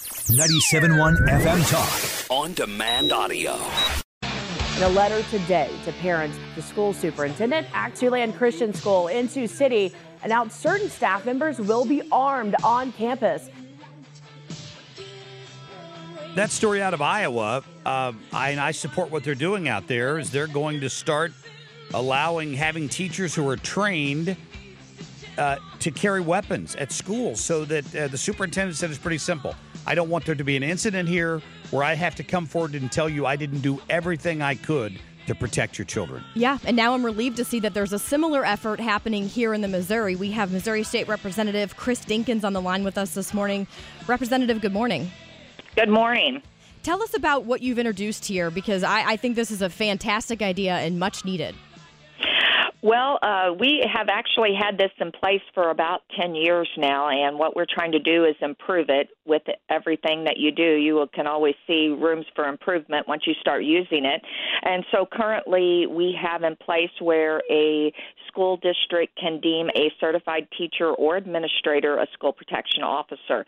97.1 FM Talk. On demand audio. In a letter today to parents, the school superintendent at Siouxland Christian School in Sioux City announced certain staff members will be armed on campus. That story out of Iowa, uh, I, and I support what they're doing out there, is they're going to start allowing having teachers who are trained uh, to carry weapons at schools so that uh, the superintendent said it's pretty simple. I don't want there to be an incident here where I have to come forward and tell you I didn't do everything I could to protect your children. Yeah, and now I'm relieved to see that there's a similar effort happening here in the Missouri. We have Missouri State Representative Chris Dinkins on the line with us this morning. Representative, good morning. Good morning. Tell us about what you've introduced here because I, I think this is a fantastic idea and much needed. Well, uh, we have actually had this in place for about 10 years now, and what we're trying to do is improve it with everything that you do. You can always see rooms for improvement once you start using it. And so currently we have in place where a school district can deem a certified teacher or administrator a school protection officer.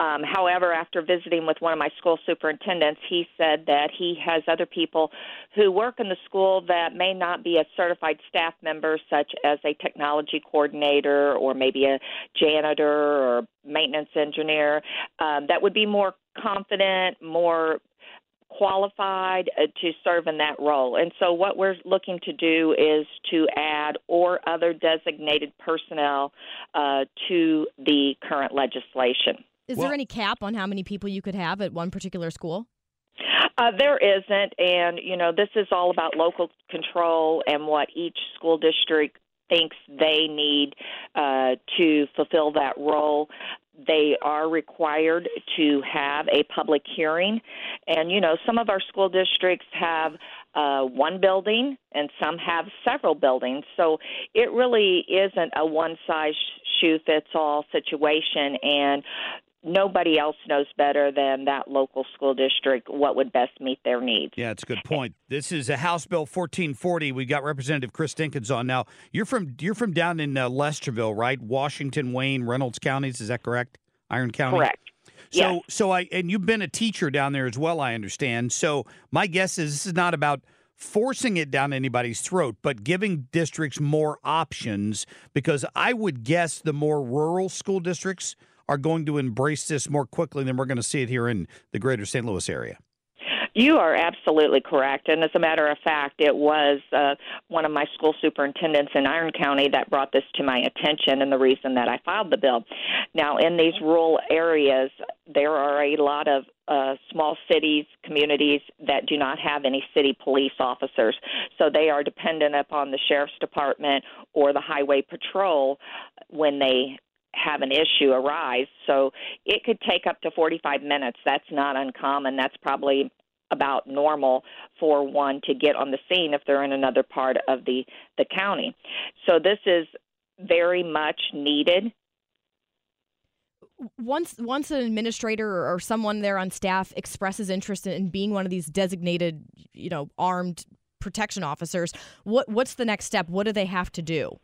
Um, however, after visiting with one of my school superintendents, he said that he has other people who work in the school that may not be a certified staff member, such as a technology coordinator or maybe a janitor or maintenance engineer, um, that would be more confident, more qualified uh, to serve in that role. And so, what we're looking to do is to add or other designated personnel uh, to the current legislation. Is well, there any cap on how many people you could have at one particular school? Uh, there isn't, and you know this is all about local control and what each school district thinks they need uh, to fulfill that role. They are required to have a public hearing, and you know some of our school districts have uh, one building and some have several buildings. So it really isn't a one size shoe fits all situation. And nobody else knows better than that local school district what would best meet their needs. Yeah, it's a good point. This is a House Bill 1440. We got Representative Chris Dinkins on now. You're from you're from down in uh, Lesterville, right? Washington, Wayne, Reynolds counties. Is that correct? Iron County. Correct. So, yes. so I and you've been a teacher down there as well. I understand. So, my guess is this is not about forcing it down anybody's throat, but giving districts more options because I would guess the more rural school districts are going to embrace this more quickly than we're going to see it here in the greater St. Louis area. You are absolutely correct. And as a matter of fact, it was uh, one of my school superintendents in Iron County that brought this to my attention and the reason that I filed the bill. Now, in these rural areas, there are a lot of uh, small cities, communities that do not have any city police officers. So they are dependent upon the sheriff's department or the highway patrol when they have an issue arise. So it could take up to 45 minutes. That's not uncommon. That's probably about normal for one to get on the scene if they're in another part of the the county. So this is very much needed. Once once an administrator or someone there on staff expresses interest in being one of these designated, you know, armed protection officers, what what's the next step? What do they have to do?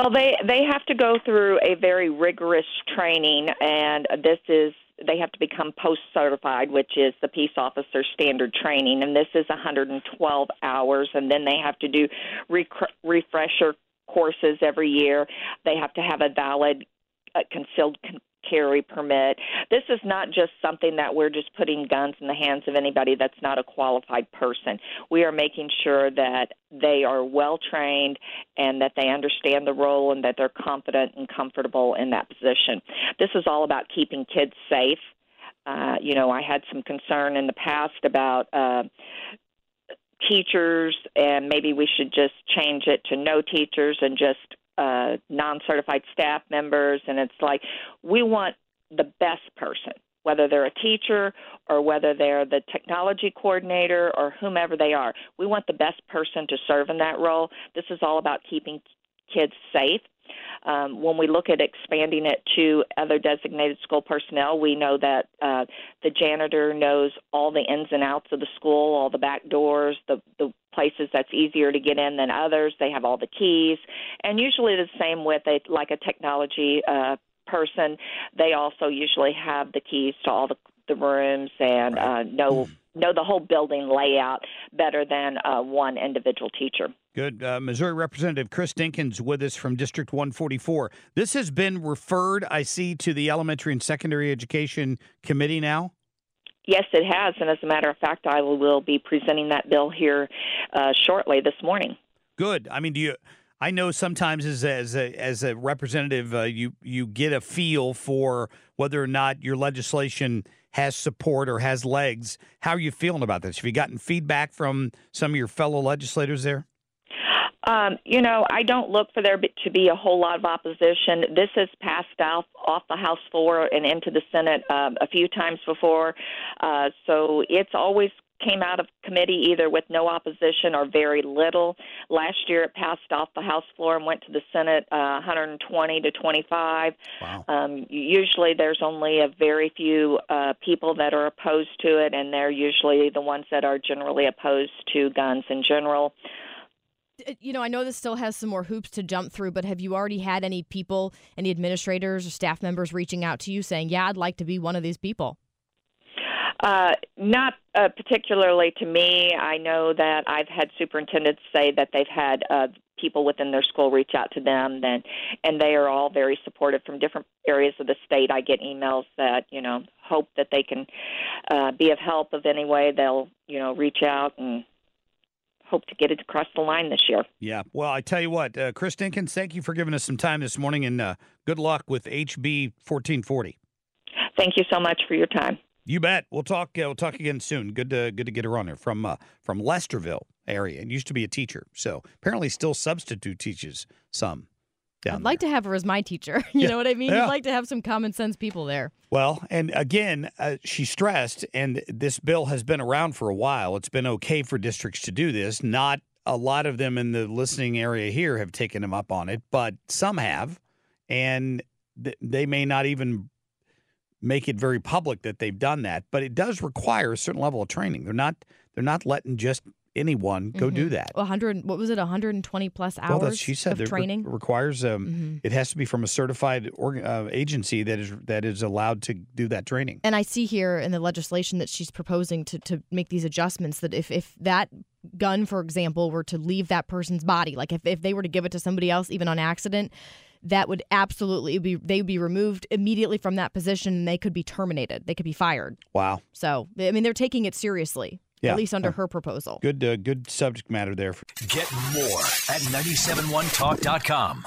Well, they they have to go through a very rigorous training, and this is they have to become post certified, which is the peace officer standard training, and this is 112 hours, and then they have to do rec- refresher courses every year. They have to have a valid uh, concealed con- carry permit. This is not just something that we're just putting guns in the hands of anybody that's not a qualified person. We are making sure that they are well trained and that they understand the role and that they're confident and comfortable in that position. This is all about keeping kids safe. Uh, you know, I had some concern in the past about uh, teachers, and maybe we should just change it to no teachers and just uh, non certified staff members. And it's like we want the best person, whether they're a teacher or whether they're the technology coordinator or whomever they are. We want the best person to serve in that role. This is all about keeping kids safe. Um, when we look at expanding it to other designated school personnel, we know that uh, the janitor knows all the ins and outs of the school, all the back doors, the, the places that's easier to get in than others. They have all the keys, and usually the same with a like a technology uh, person. They also usually have the keys to all the the rooms and uh, know know the whole building layout better than uh, one individual teacher. Good. Uh, Missouri Representative Chris Dinkins with us from District 144. This has been referred, I see, to the Elementary and Secondary Education Committee now. Yes, it has, and as a matter of fact, I will be presenting that bill here uh, shortly this morning. Good. I mean, do you? I know sometimes as as a, as a representative, uh, you you get a feel for whether or not your legislation has support or has legs. How are you feeling about this? Have you gotten feedback from some of your fellow legislators there? Um, you know, I don't look for there to be a whole lot of opposition. This has passed off off the House floor and into the Senate uh, a few times before, uh, so it's always came out of committee either with no opposition or very little. Last year it passed off the House floor and went to the Senate uh, 120 to 25. Wow. Um, usually there's only a very few uh, people that are opposed to it, and they're usually the ones that are generally opposed to guns in general you know, I know this still has some more hoops to jump through, but have you already had any people, any administrators or staff members reaching out to you saying, yeah, I'd like to be one of these people? Uh, not uh, particularly to me. I know that I've had superintendents say that they've had uh, people within their school reach out to them, then, and they are all very supportive from different areas of the state. I get emails that you know hope that they can uh, be of help of any way. They'll you know reach out and hope to get it across the line this year. Yeah. Well, I tell you what, uh, Chris Dinkins, thank you for giving us some time this morning, and uh, good luck with HB 1440. Thank you so much for your time. You bet. We'll talk. Uh, we'll talk again soon. Good to good to get her on there from uh, from Lesterville area. And used to be a teacher, so apparently still substitute teaches some. Down I'd like to have her as my teacher. You Yeah. know what I mean? Yeah. I'd like to have some common sense people there. Well, and again, uh, she stressed, and this bill has been around for a while. It's been okay for districts to do this. Not a lot of them in the listening area here have taken them up on it, but some have, and th- they may not even make it very public that they've done that. But it does require a certain level of training. They're not they're not letting just anyone go do that. 100, what was it, 120 plus hours Well, she said. of There re- training? requires um, Mhm. it has to be from a certified org- uh, agency that is that is allowed to do that training. And I see here in the legislation that she's proposing to, to make these adjustments that if, if that gun, for example, were to leave that person's body, like if, if they were to give it to somebody else, even on accident, that would absolutely be, they would be removed immediately from that position and they could be terminated. They could be fired. Wow. So, I mean, they're taking it seriously, Yeah. at least under Uh, her proposal. Good, uh, good subject matter there. Get more at 971talk.com.